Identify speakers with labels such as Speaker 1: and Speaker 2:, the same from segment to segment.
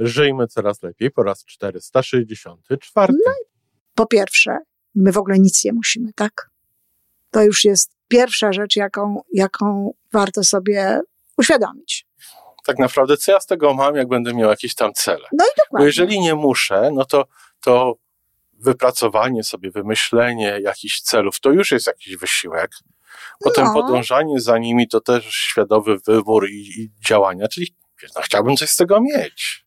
Speaker 1: Żyjmy coraz lepiej po raz 464.
Speaker 2: No po pierwsze, my w ogóle nic nie musimy, tak? To już jest pierwsza rzecz, jaką, jaką warto sobie uświadomić.
Speaker 1: Tak naprawdę, co ja z tego mam, jak będę miał jakieś tam cele?
Speaker 2: No i dokładnie.
Speaker 1: Bo jeżeli nie muszę, no to, to wypracowanie sobie, wymyślenie jakichś celów, to już jest jakiś wysiłek. Potem
Speaker 2: No.
Speaker 1: podążanie za nimi to też świadomy wybór i, i działania, czyli no, chciałbym coś z tego mieć.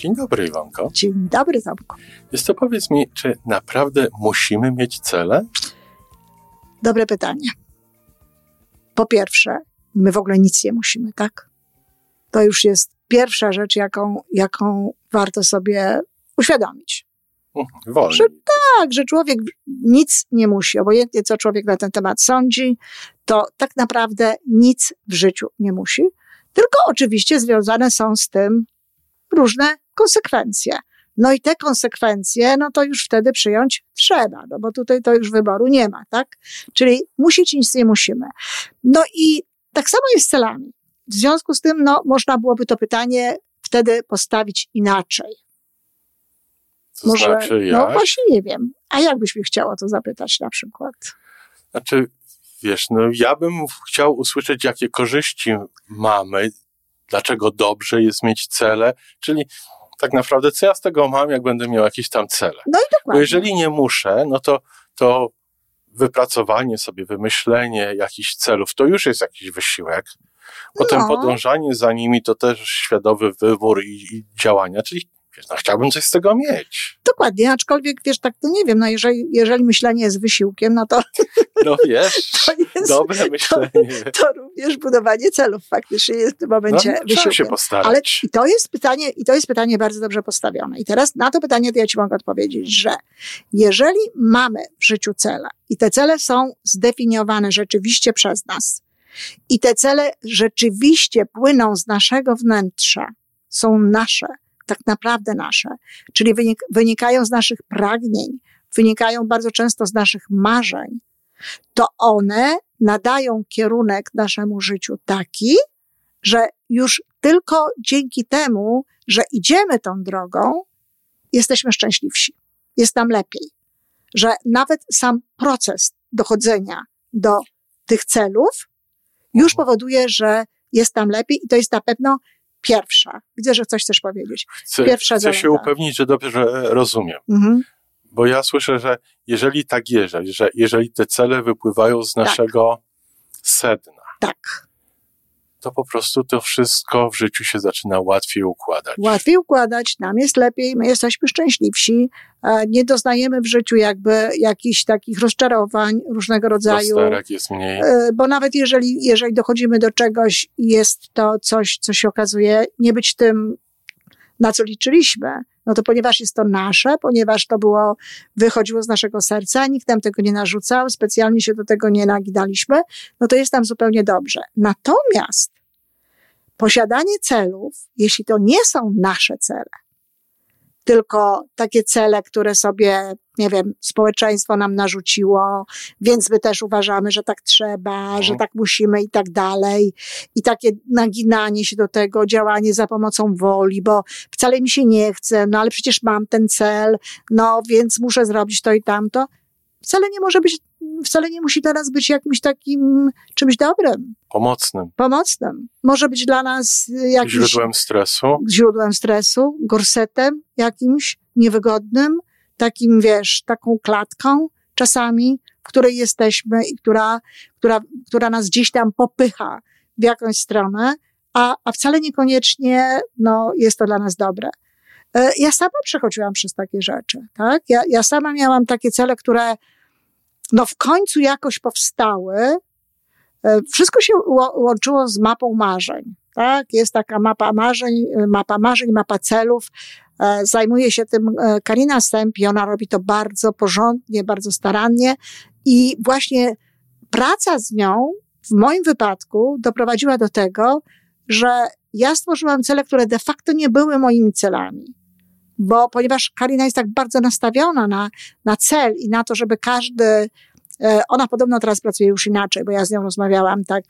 Speaker 1: Dzień dobry, Iwanko.
Speaker 2: Dzień dobry, Tomku.
Speaker 1: Jest to powiedz mi, czy naprawdę musimy mieć cele?
Speaker 2: Dobre pytanie. Po pierwsze, my w ogóle nic nie musimy, tak? To już jest pierwsza rzecz, jaką, jaką warto sobie uświadomić.
Speaker 1: Wolniej.
Speaker 2: Że Tak, że człowiek nic nie musi. Obojętnie, co człowiek na ten temat sądzi, to tak naprawdę nic w życiu nie musi. Tylko oczywiście związane są z tym różne konsekwencje. No i te konsekwencje, no to już wtedy przyjąć trzeba, no bo tutaj to już wyboru nie ma, tak? Czyli musić nic nie musimy. No i tak samo jest z celami. W związku z tym, no, można byłoby to pytanie wtedy postawić inaczej.
Speaker 1: To znaczy jak?
Speaker 2: no właśnie nie wiem. A jak byś mi chciała to zapytać na przykład?
Speaker 1: Znaczy, wiesz, no ja bym chciał usłyszeć, jakie korzyści mamy, dlaczego dobrze jest mieć cele, czyli tak naprawdę, co ja z tego mam, jak będę miał jakieś tam cele.
Speaker 2: No i
Speaker 1: Bo
Speaker 2: dokładnie.
Speaker 1: jeżeli nie muszę, no to, to wypracowanie sobie, wymyślenie jakichś celów, to już jest jakiś wysiłek. Potem
Speaker 2: No.
Speaker 1: podążanie za nimi to też świadomy wybór i, i działania, czyli wiesz, no, chciałbym coś z tego mieć.
Speaker 2: Dokładnie, aczkolwiek wiesz, tak to nie wiem, no jeżeli, jeżeli myślenie jest wysiłkiem, no to,
Speaker 1: No wiesz,
Speaker 2: to jest
Speaker 1: dobre myślenie.
Speaker 2: to również budowanie celów faktycznie jest w tym
Speaker 1: No,
Speaker 2: momencie
Speaker 1: się
Speaker 2: wysiłkiem.
Speaker 1: postarać.
Speaker 2: Ale i to jest pytanie, i to jest pytanie bardzo dobrze postawione. I teraz na to pytanie to ja ci mogę odpowiedzieć, że jeżeli mamy w życiu cele i te cele są zdefiniowane rzeczywiście przez nas i te cele rzeczywiście płyną z naszego wnętrza, są nasze, tak naprawdę nasze, czyli wynik- wynikają z naszych pragnień, wynikają bardzo często z naszych marzeń, to one nadają kierunek naszemu życiu taki, że już tylko dzięki temu, że idziemy tą drogą, jesteśmy szczęśliwsi. Jest nam lepiej. Że nawet sam proces dochodzenia do tych celów już powoduje, że jest nam lepiej i to jest na pewno pierwsza. Widzę, że coś chcesz powiedzieć.
Speaker 1: Chcę,
Speaker 2: pierwsza
Speaker 1: chcę się upewnić, że dobrze rozumiem.
Speaker 2: Mhm.
Speaker 1: Bo ja słyszę, że jeżeli tak jest, że jeżeli te cele wypływają z
Speaker 2: Tak.
Speaker 1: naszego sedna,
Speaker 2: Tak.
Speaker 1: To po prostu to wszystko w życiu się zaczyna łatwiej układać.
Speaker 2: Łatwiej układać, nam jest lepiej, my jesteśmy szczęśliwsi, nie doznajemy w życiu jakby jakichś takich rozczarowań różnego rodzaju.
Speaker 1: Rozterek jest mniej.
Speaker 2: E, Bo nawet jeżeli, jeżeli dochodzimy do czegoś i jest to coś, co się okazuje nie być tym, na co liczyliśmy, no to ponieważ jest to nasze, ponieważ to było, wychodziło z naszego serca, nikt nam tego nie narzucał, specjalnie się do tego nie nagidaliśmy, no to jest nam zupełnie dobrze. Natomiast posiadanie celów, jeśli to nie są nasze cele, tylko takie cele, które sobie, nie wiem, społeczeństwo nam narzuciło, więc my też uważamy, że tak trzeba, że tak musimy i tak dalej. I takie naginanie się do tego, działanie za pomocą woli, bo wcale mi się nie chce, no ale przecież mam ten cel, no więc muszę zrobić to i tamto. Wcale nie może być, wcale nie musi nas być jakimś takim czymś dobrym,
Speaker 1: Pomocnym.
Speaker 2: pomocnym. Może być dla nas jakimś
Speaker 1: Źródłem stresu.
Speaker 2: źródłem stresu, gorsetem jakimś niewygodnym, takim, wiesz, taką klatką czasami, w której jesteśmy i która, która, która nas gdzieś tam popycha w jakąś stronę, a, a wcale niekoniecznie, no, jest to dla nas dobre. E, Ja sama przechodziłam przez takie rzeczy, tak? Ja, ja sama miałam takie cele, które, no, w końcu jakoś powstały, E, wszystko się łączyło z mapą marzeń. Tak? Jest taka mapa marzeń, mapa marzeń, mapa celów. E, zajmuje się tym e, Karina Stępi, ona robi to bardzo porządnie, bardzo starannie i właśnie praca z nią w moim wypadku doprowadziła do tego, że ja stworzyłam cele, które de facto nie były moimi celami. Bo ponieważ Karina jest tak bardzo nastawiona na, na cel i na to, żeby każdy, e, ona podobno teraz pracuje już inaczej, bo ja z nią rozmawiałam tak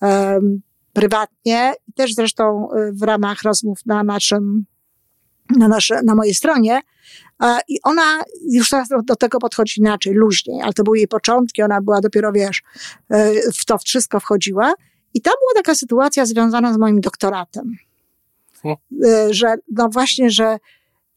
Speaker 2: um, prywatnie i też zresztą w ramach rozmów na naszym na, nasze, na mojej stronie. I ona już teraz do tego podchodzi inaczej, luźniej, ale to były jej początki, ona była dopiero, wiesz, e, w to wszystko wchodziła. I tam była taka sytuacja związana z moim doktoratem. Hmm. E, że, no właśnie, że,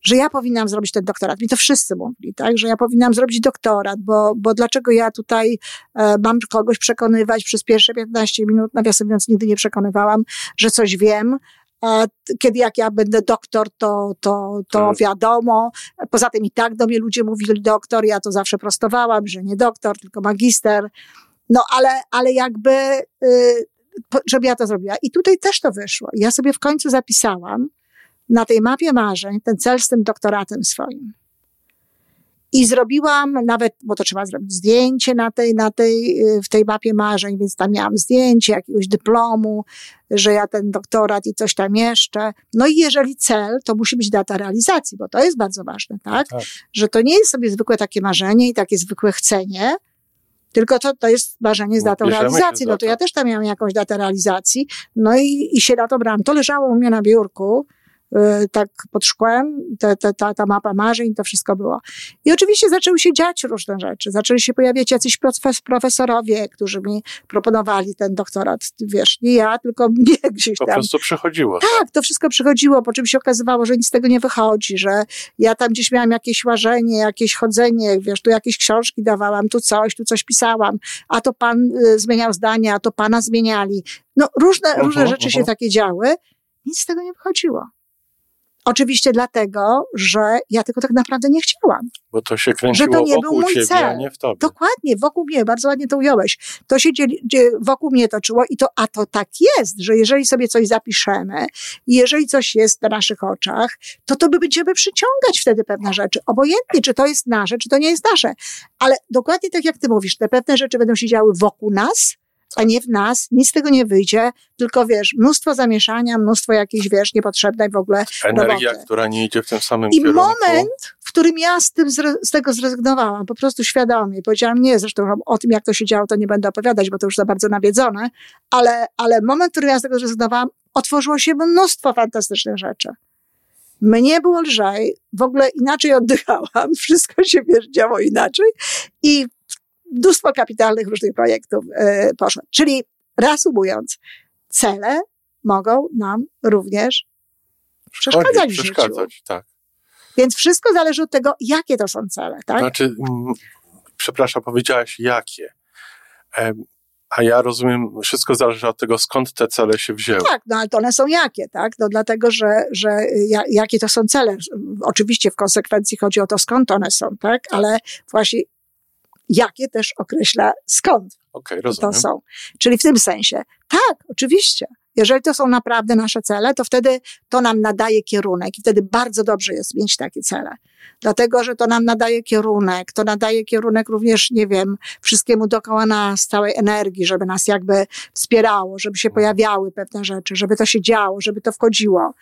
Speaker 2: że ja powinnam zrobić ten doktorat. Mi to wszyscy mówili, tak? Że ja powinnam zrobić doktorat, bo, bo dlaczego ja tutaj e, mam kogoś przekonywać przez pierwsze 15 minut, nawiasem mówiąc, nigdy nie przekonywałam, że coś wiem, kiedy jak ja będę doktor, to, to, to tak. wiadomo. Poza tym i tak do mnie ludzie mówili doktor, ja to zawsze prostowałam, że nie doktor, tylko magister. No ale, ale jakby, y, żeby ja to zrobiła. I tutaj też to wyszło. Ja sobie w końcu zapisałam na tej mapie marzeń ten cel z tym doktoratem swoim. I zrobiłam nawet, bo to trzeba zrobić zdjęcie na tej, na tej, y, w tej mapie marzeń, więc tam miałam zdjęcie jakiegoś dyplomu, że ja ten doktorat i coś tam jeszcze. No i jeżeli cel, to musi być data realizacji, bo to jest bardzo ważne, tak? tak. Że to nie jest sobie zwykłe takie marzenie i takie zwykłe chcenie, tylko to, to jest marzenie z datą realizacji. No to ja też tam miałam jakąś datę realizacji, no i, i się na to brałam. To leżało u mnie na biurku, tak pod szkłem, ta, ta, ta, ta mapa marzeń, to wszystko było. I oczywiście zaczęły się dziać różne rzeczy. Zaczęli się pojawiać jacyś profesorowie, którzy mi proponowali ten doktorat. Wiesz, nie ja, tylko mnie gdzieś tam.
Speaker 1: Po prostu przychodziło.
Speaker 2: Tak, to wszystko przychodziło, po czym się okazywało, że nic z tego nie wychodzi, że ja tam gdzieś miałam jakieś łażenie, jakieś chodzenie, wiesz, tu jakieś książki dawałam, tu coś, tu coś pisałam, a to pan y, zmieniał zdania, a to pana zmieniali. No różne, uh -huh, różne rzeczy uh -huh. się takie działy. Nic z tego nie wychodziło. Oczywiście dlatego, że ja tego tak naprawdę nie chciałam.
Speaker 1: Bo to się kręciło że to nie wokół był mój ciebie, cel. nie w tobie.
Speaker 2: Dokładnie, wokół mnie, bardzo ładnie to ująłeś. To się dzieli, wokół mnie toczyło i to, a to tak jest, że jeżeli sobie coś zapiszemy i jeżeli coś jest na naszych oczach, to to by będziemy przyciągać wtedy pewne rzeczy. Obojętnie, czy to jest nasze, czy to nie jest nasze. Ale dokładnie tak jak ty mówisz, te pewne rzeczy będą się działy wokół nas, a nie w nas, nic z tego nie wyjdzie, tylko wiesz, mnóstwo zamieszania, mnóstwo jakiejś, wiesz, niepotrzebnej w ogóle
Speaker 1: Energia,
Speaker 2: roboty.
Speaker 1: która nie idzie w tym samym
Speaker 2: I
Speaker 1: kierunku.
Speaker 2: moment, w którym ja z, tym, z tego zrezygnowałam, po prostu świadomie, powiedziałam nie, zresztą o tym, jak to się działo, to nie będę opowiadać, bo to już za bardzo nawiedzone, ale, ale moment, w którym ja z tego zrezygnowałam, otworzyło się mnóstwo fantastycznych rzeczy. Mnie było lżej, w ogóle inaczej oddychałam, wszystko się wiesz, działo inaczej i mnóstwo kapitalnych różnych projektów e, poszło. Czyli reasumując, cele mogą nam również przeszkadzać w życiu. Przeszkadzać,
Speaker 1: tak.
Speaker 2: Więc wszystko zależy od tego, jakie to są cele, tak?
Speaker 1: Znaczy, m, przepraszam, powiedziałaś jakie. E, a ja rozumiem, wszystko zależy od tego, skąd te cele się wzięły.
Speaker 2: Tak, no ale to one są jakie, tak? No dlatego, że, że jakie to są cele. Oczywiście w konsekwencji chodzi o to, skąd one są, tak? Ale właśnie jakie też określa skąd
Speaker 1: okay,
Speaker 2: to są. Czyli w tym sensie, tak, oczywiście. Jeżeli to są naprawdę nasze cele, to wtedy to nam nadaje kierunek i wtedy bardzo dobrze jest mieć takie cele. Dlatego, że to nam nadaje kierunek, to nadaje kierunek również, nie wiem, wszystkiemu dookoła nas, całej energii, żeby nas jakby wspierało, żeby się pojawiały pewne rzeczy, żeby to się działo, żeby to wchodziło.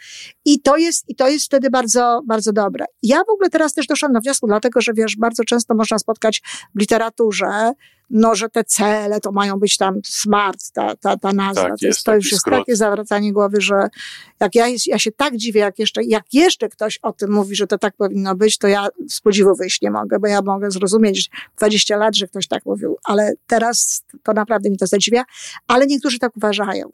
Speaker 2: I to jest, i to jest wtedy bardzo, bardzo dobre. Ja w ogóle teraz też doszłam do wniosku, dlatego, że wiesz, bardzo często można spotkać w literaturze no, że te cele to mają być tam smart, ta, ta, ta nazwa. Tak, to, jest, to już jest skrót. takie zawracanie głowy, że jak ja, ja się tak dziwię, jak jeszcze, jak jeszcze ktoś o tym mówi, że to tak powinno być, to ja z podziwu wyjść nie mogę, bo ja mogę zrozumieć 20 lat, że ktoś tak mówił, ale teraz to naprawdę mi to zadziwia, ale niektórzy tak uważają.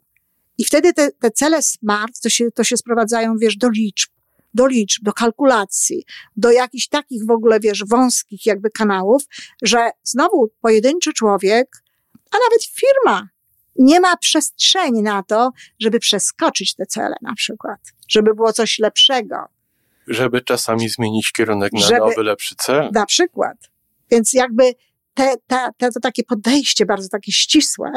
Speaker 2: I wtedy te, te cele smart to się, to się sprowadzają, wiesz, do liczb do liczb, do kalkulacji, do jakichś takich w ogóle, wiesz, wąskich jakby kanałów, że znowu pojedynczy człowiek, a nawet firma nie ma przestrzeni na to, żeby przeskoczyć te cele na przykład, żeby było coś lepszego.
Speaker 1: Żeby czasami zmienić kierunek na żeby, nowy, lepszy cel.
Speaker 2: Na przykład. Więc jakby te, te, te, to takie podejście bardzo takie ścisłe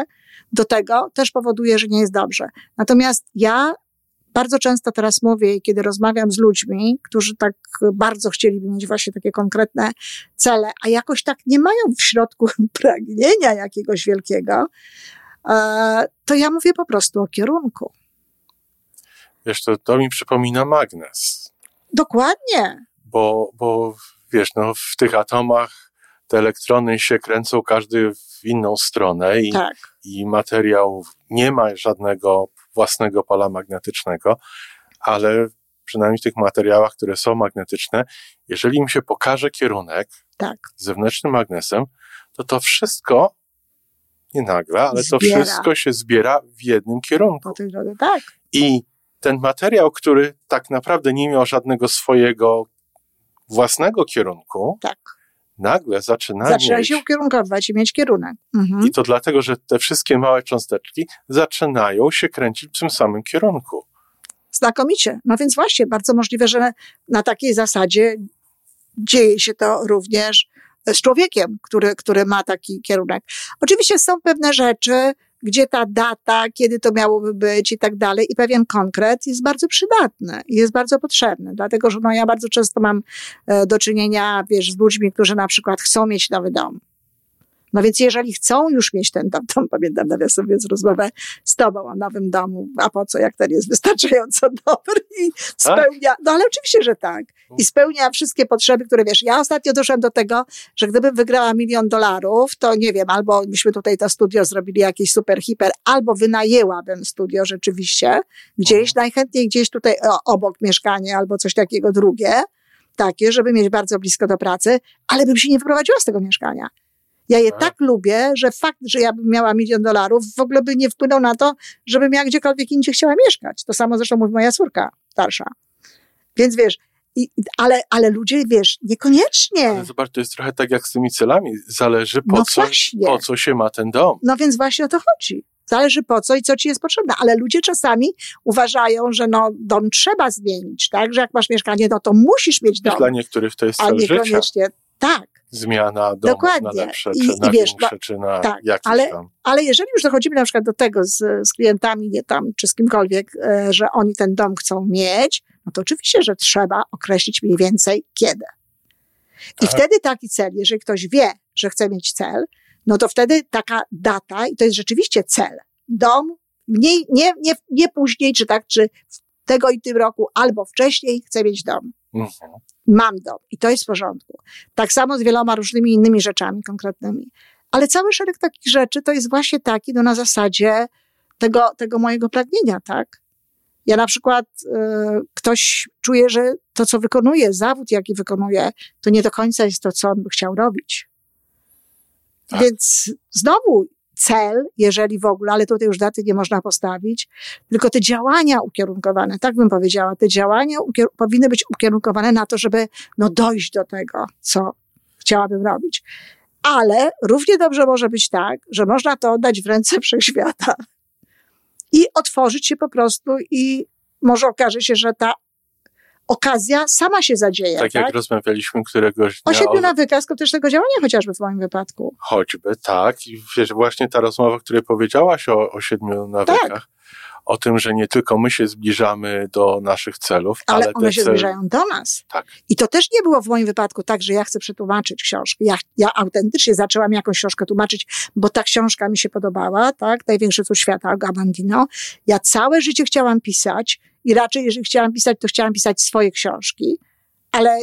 Speaker 2: do tego też powoduje, że nie jest dobrze. Natomiast ja bardzo często teraz mówię, kiedy rozmawiam z ludźmi, którzy tak bardzo chcieliby mieć właśnie takie konkretne cele, a jakoś tak nie mają w środku pragnienia jakiegoś wielkiego, e, to ja mówię po prostu o kierunku.
Speaker 1: Wiesz, to, to mi przypomina magnes.
Speaker 2: Dokładnie.
Speaker 1: Bo, bo wiesz, no, w tych atomach te elektrony się kręcą każdy w inną stronę i,
Speaker 2: tak.
Speaker 1: i materiał nie ma żadnego własnego pola magnetycznego, ale przynajmniej w tych materiałach, które są magnetyczne, jeżeli im się pokaże kierunek
Speaker 2: tak.
Speaker 1: zewnętrznym magnesem, to to wszystko nie nagle, ale zbiera. to wszystko się zbiera w jednym kierunku.
Speaker 2: tak.
Speaker 1: I ten materiał, który tak naprawdę nie miał żadnego swojego własnego kierunku,
Speaker 2: tak.
Speaker 1: Nagle zaczyna,
Speaker 2: zaczyna
Speaker 1: mieć,
Speaker 2: się ukierunkować i mieć kierunek. Mhm.
Speaker 1: I to dlatego, że te wszystkie małe cząsteczki zaczynają się kręcić w tym samym kierunku.
Speaker 2: Znakomicie. No więc właśnie, bardzo możliwe, że na takiej zasadzie dzieje się to również z człowiekiem, który, który ma taki kierunek. Oczywiście są pewne rzeczy, gdzie ta data, kiedy to miałoby być i tak dalej, i pewien konkret jest bardzo przydatny i jest bardzo potrzebny, dlatego że no, ja bardzo często mam e, do czynienia, wiesz, z ludźmi, którzy na przykład chcą mieć nowy dom no więc jeżeli chcą już mieć ten dom, to pamiętam nawiasem więc rozmowę z tobą o nowym domu, a po co, jak ten jest wystarczająco dobry i tak? spełnia, no ale oczywiście, że tak. I spełnia wszystkie potrzeby, które wiesz. Ja ostatnio doszłam do tego, że gdybym wygrała milion dolarów, to nie wiem, albo byśmy tutaj to studio zrobili jakieś super hiper, albo wynajęłabym studio rzeczywiście gdzieś, mhm. najchętniej gdzieś tutaj obok mieszkanie, albo coś takiego drugie, takie, żeby mieć bardzo blisko do pracy, ale bym się nie wyprowadziła z tego mieszkania. Ja je tak. tak lubię, że fakt, że ja bym miała milion dolarów, w ogóle by nie wpłynął na to, żebym ja gdziekolwiek indziej chciała mieszkać. To samo zresztą mówi moja córka starsza. Więc wiesz, i, ale, ale ludzie, wiesz, niekoniecznie. Ale
Speaker 1: zobacz, to jest trochę tak jak z tymi celami. Zależy po, no co, po co się ma ten dom.
Speaker 2: No więc właśnie o to chodzi. Zależy po co i co ci jest potrzebne. Ale ludzie czasami uważają, że no, dom trzeba zmienić, tak? Że jak masz mieszkanie, no to musisz mieć dom.
Speaker 1: Dla niektórych to jest cel A niekoniecznie. Życia.
Speaker 2: Tak
Speaker 1: zmiana domu Dokładnie. na lepsze, czy I, na i wiesz, większe, czy na tak, jakieś
Speaker 2: ale,
Speaker 1: tam.
Speaker 2: Ale jeżeli już dochodzimy na przykład do tego z, z klientami, nie tam, czy z kimkolwiek, e, że oni ten dom chcą mieć, no to oczywiście, że trzeba określić mniej więcej kiedy. I tak. wtedy taki cel, jeżeli ktoś wie, że chce mieć cel, no to wtedy taka data, i to jest rzeczywiście cel, dom, mniej, nie, nie, nie później, czy tak, czy tego i tym roku, albo wcześniej chce mieć dom. Mhm mam dom i to jest w porządku. Tak samo z wieloma różnymi innymi rzeczami konkretnymi. Ale cały szereg takich rzeczy to jest właśnie taki, no na zasadzie tego, tego mojego pragnienia, tak? Ja na przykład y, ktoś czuje, że to, co wykonuje, zawód, jaki wykonuje, to nie do końca jest to, co on by chciał robić. Tak. Więc znowu cel, jeżeli w ogóle, ale tutaj już daty nie można postawić, tylko te działania ukierunkowane, tak bym powiedziała, te działania powinny być ukierunkowane na to, żeby no, dojść do tego, co chciałabym robić. Ale równie dobrze może być tak, że można to oddać w ręce wszechświata i otworzyć się po prostu i może okaże się, że ta okazja sama się zadzieje.
Speaker 1: Tak, tak? jak rozmawialiśmy któregoś
Speaker 2: dnia. O siedmiu nawykach skutecznego działania chociażby w moim wypadku.
Speaker 1: Choćby, tak. I wiesz, właśnie ta rozmowa, o której powiedziałaś o, o siedmiu nawykach, tak. o tym, że nie tylko my się zbliżamy do naszych celów, ale,
Speaker 2: ale one się cel... zbliżają do nas.
Speaker 1: Tak.
Speaker 2: I to też nie było w moim wypadku tak, że ja chcę przetłumaczyć książkę. Ja, ja autentycznie zaczęłam jakąś książkę tłumaczyć, bo ta książka mi się podobała, tak? Największy cud świata, Gabandino. Ja całe życie chciałam pisać, i raczej, jeżeli chciałam pisać, to chciałam pisać swoje książki, ale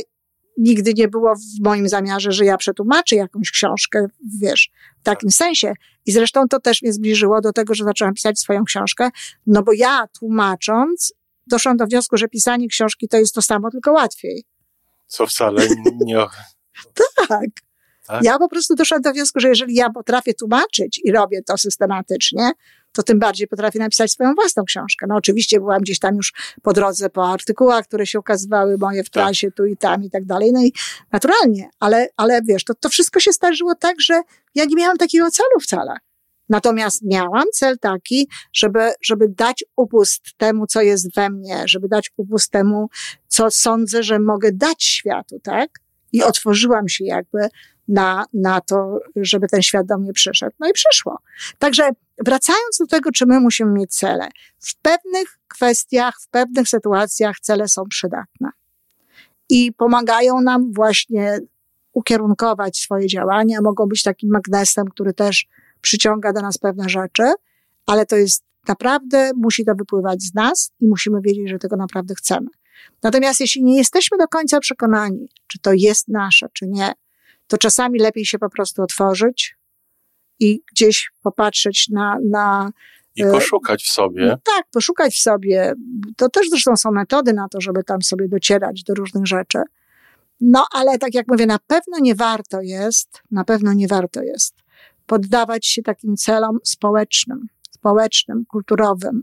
Speaker 2: nigdy nie było w moim zamiarze, że ja przetłumaczę jakąś książkę, wiesz, w takim sensie. I zresztą to też mnie zbliżyło do tego, że zaczęłam pisać swoją książkę, no bo ja tłumacząc, doszłam do wniosku, że pisanie książki to jest to samo, tylko łatwiej.
Speaker 1: Co wcale nie.
Speaker 2: tak. tak. Ja po prostu doszłam do wniosku, że jeżeli ja potrafię tłumaczyć i robię to systematycznie, to tym bardziej potrafię napisać swoją własną książkę. No oczywiście byłam gdzieś tam już po drodze po artykułach, które się ukazywały moje w trasie tak. tu i tam i tak dalej. No i naturalnie, ale, ale wiesz, to, to wszystko się starzyło tak, że ja nie miałam takiego celu wcale. Natomiast miałam cel taki, żeby, żeby dać upust temu, co jest we mnie, żeby dać upust temu, co sądzę, że mogę dać światu, tak? i otworzyłam się jakby na, na to, żeby ten świat do mnie przyszedł. No i przyszło. Także wracając do tego, czy my musimy mieć cele, w pewnych kwestiach, w pewnych sytuacjach cele są przydatne i pomagają nam właśnie ukierunkować swoje działania, mogą być takim magnesem, który też przyciąga do nas pewne rzeczy, ale to jest naprawdę, musi to wypływać z nas i musimy wiedzieć, że tego naprawdę chcemy. Natomiast jeśli nie jesteśmy do końca przekonani, czy to jest nasze, czy nie, to czasami lepiej się po prostu otworzyć i gdzieś popatrzeć na. na
Speaker 1: I poszukać w sobie. No
Speaker 2: tak, poszukać w sobie. To też zresztą są metody na to, żeby tam sobie docierać do różnych rzeczy. No, ale tak jak mówię, na pewno nie warto jest, na pewno nie warto jest poddawać się takim celom społecznym, społecznym, kulturowym,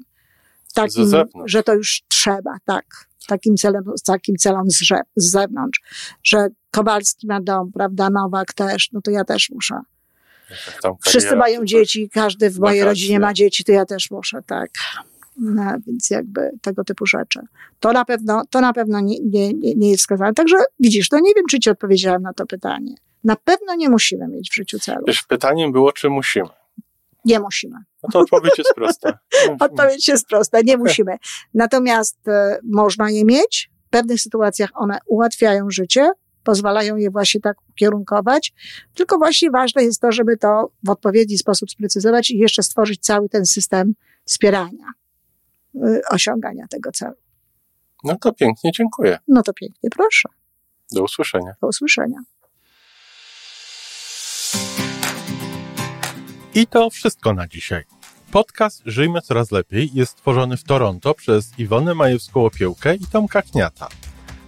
Speaker 2: takim, że to już trzeba, tak, takim celem, takim celom z, z zewnątrz, że Kowalski ma dom, prawda, Nowak też, no to ja też muszę. Wszyscy mają dzieci, każdy w mojej rodzinie ma dzieci, to ja też muszę, tak. No, więc jakby tego typu rzeczy. To na pewno, to na pewno nie, nie, nie jest wskazane. Także widzisz, no nie wiem, czy ci odpowiedziałem na to pytanie. Na pewno nie musimy mieć w życiu celu.
Speaker 1: Wiesz, pytaniem było, czy musimy.
Speaker 2: Nie musimy.
Speaker 1: No to odpowiedź jest prosta.
Speaker 2: odpowiedź jest prosta, nie musimy. Natomiast e, można je mieć. W pewnych sytuacjach one ułatwiają życie, pozwalają je właśnie tak ukierunkować. Tylko właśnie ważne jest to, żeby to w odpowiedni sposób sprecyzować i jeszcze stworzyć cały ten system wspierania y, osiągania tego celu.
Speaker 1: No to pięknie dziękuję.
Speaker 2: No to pięknie, proszę.
Speaker 1: Do usłyszenia.
Speaker 2: Do usłyszenia.
Speaker 1: I to wszystko na dzisiaj. Podcast Żyjmy Coraz Lepiej jest stworzony w Toronto przez Iwonę Majewską-Opiełkę i Tomka Kniata.